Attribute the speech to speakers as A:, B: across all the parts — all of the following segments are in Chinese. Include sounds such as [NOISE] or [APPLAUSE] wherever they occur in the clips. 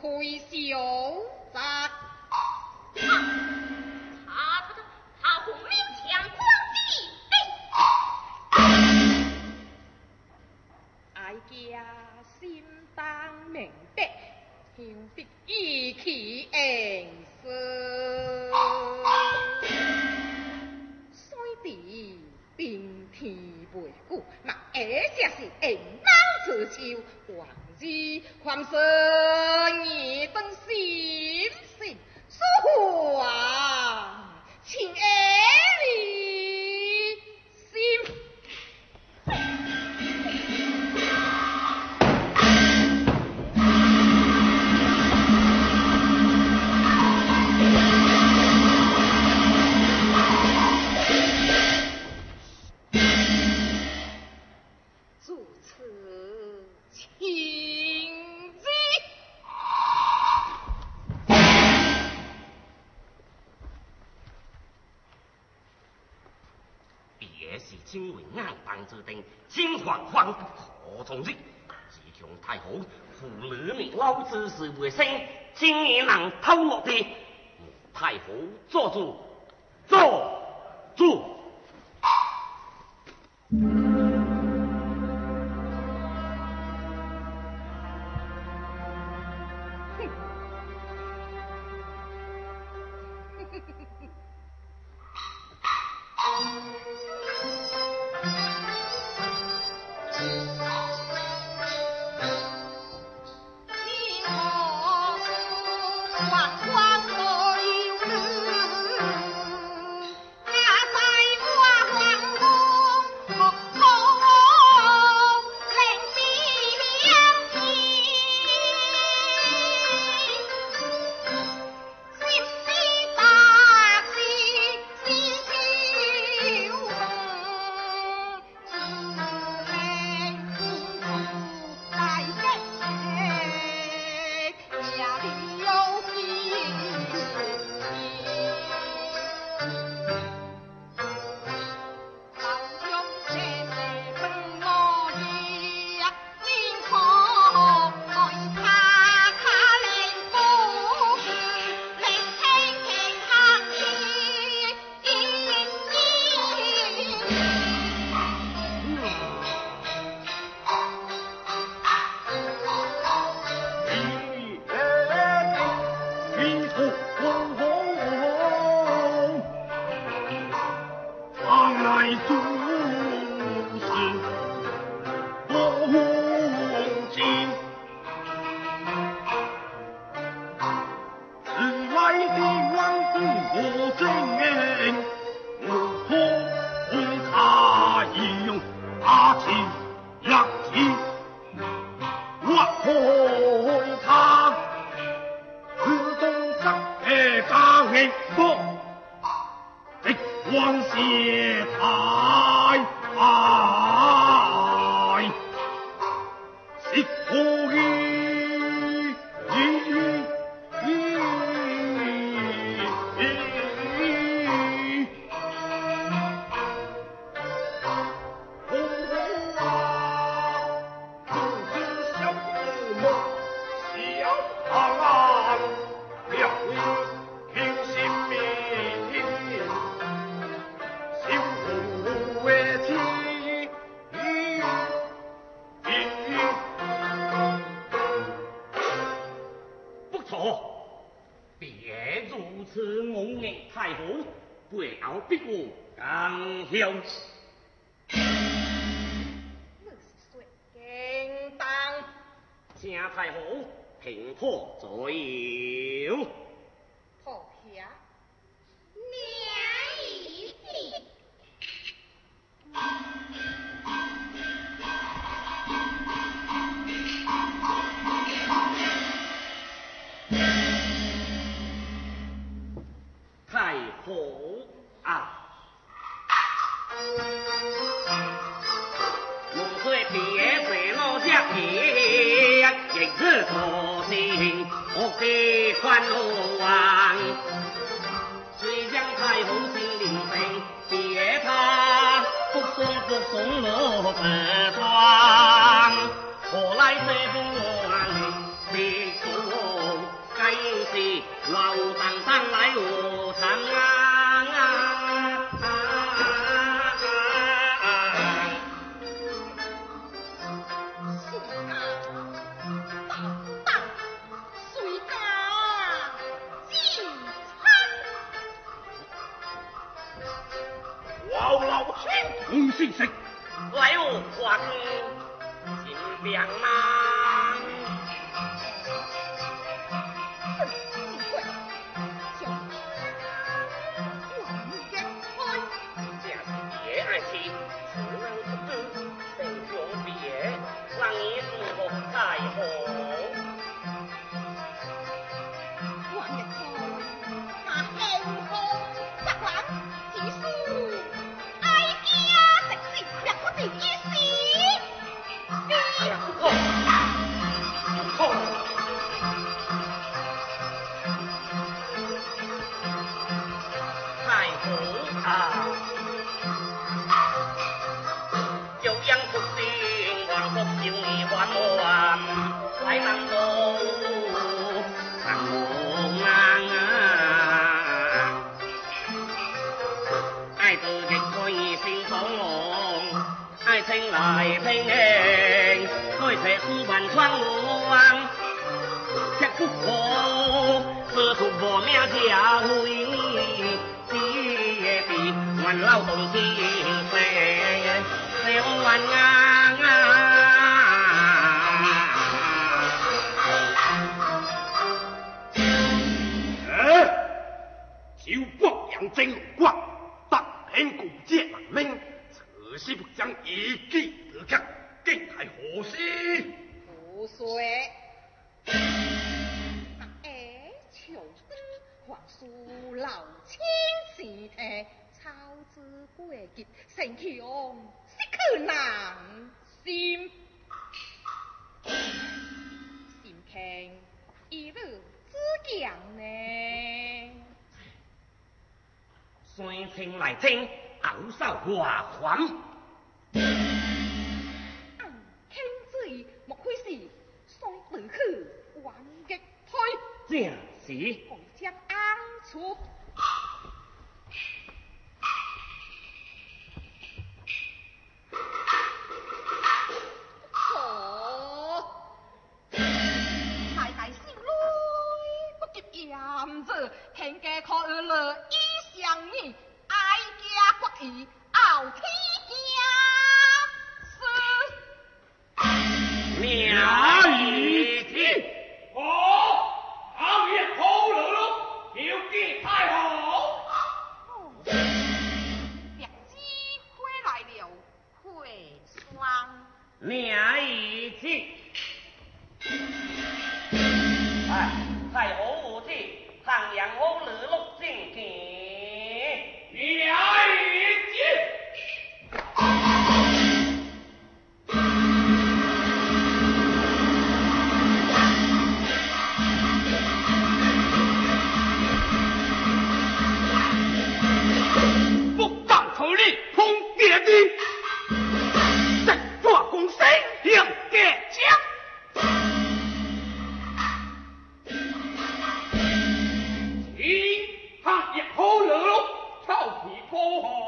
A: 可以笑
B: Mm-hmm. Trên áo sao hòa khoáng,
A: anh 出咦
C: Paul.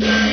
D: Yeah. [LAUGHS]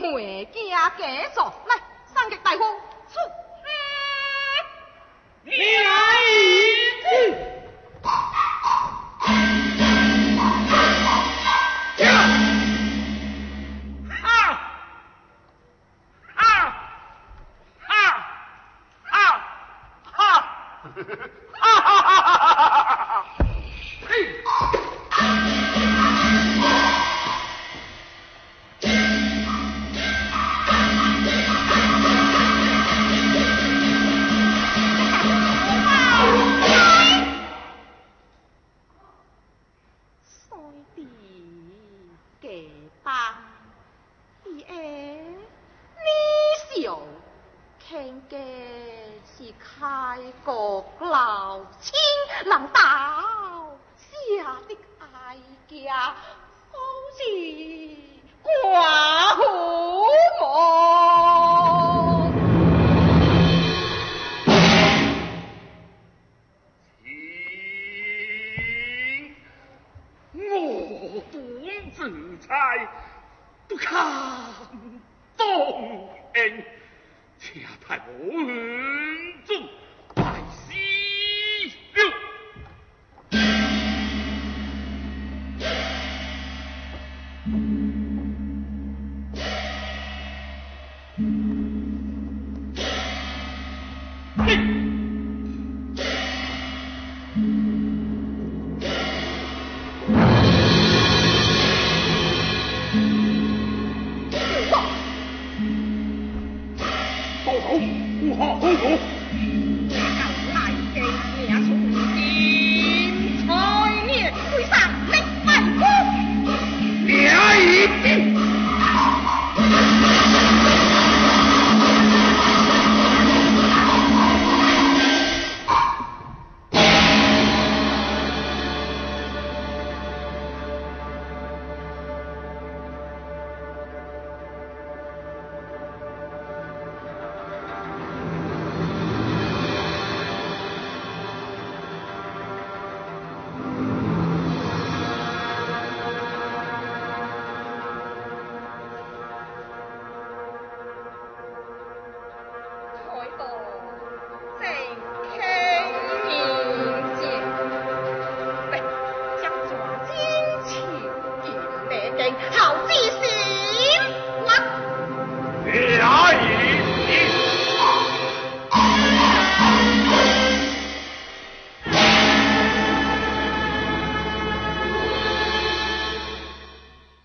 A: 回家嫁做来三级大夫出。
E: 你来。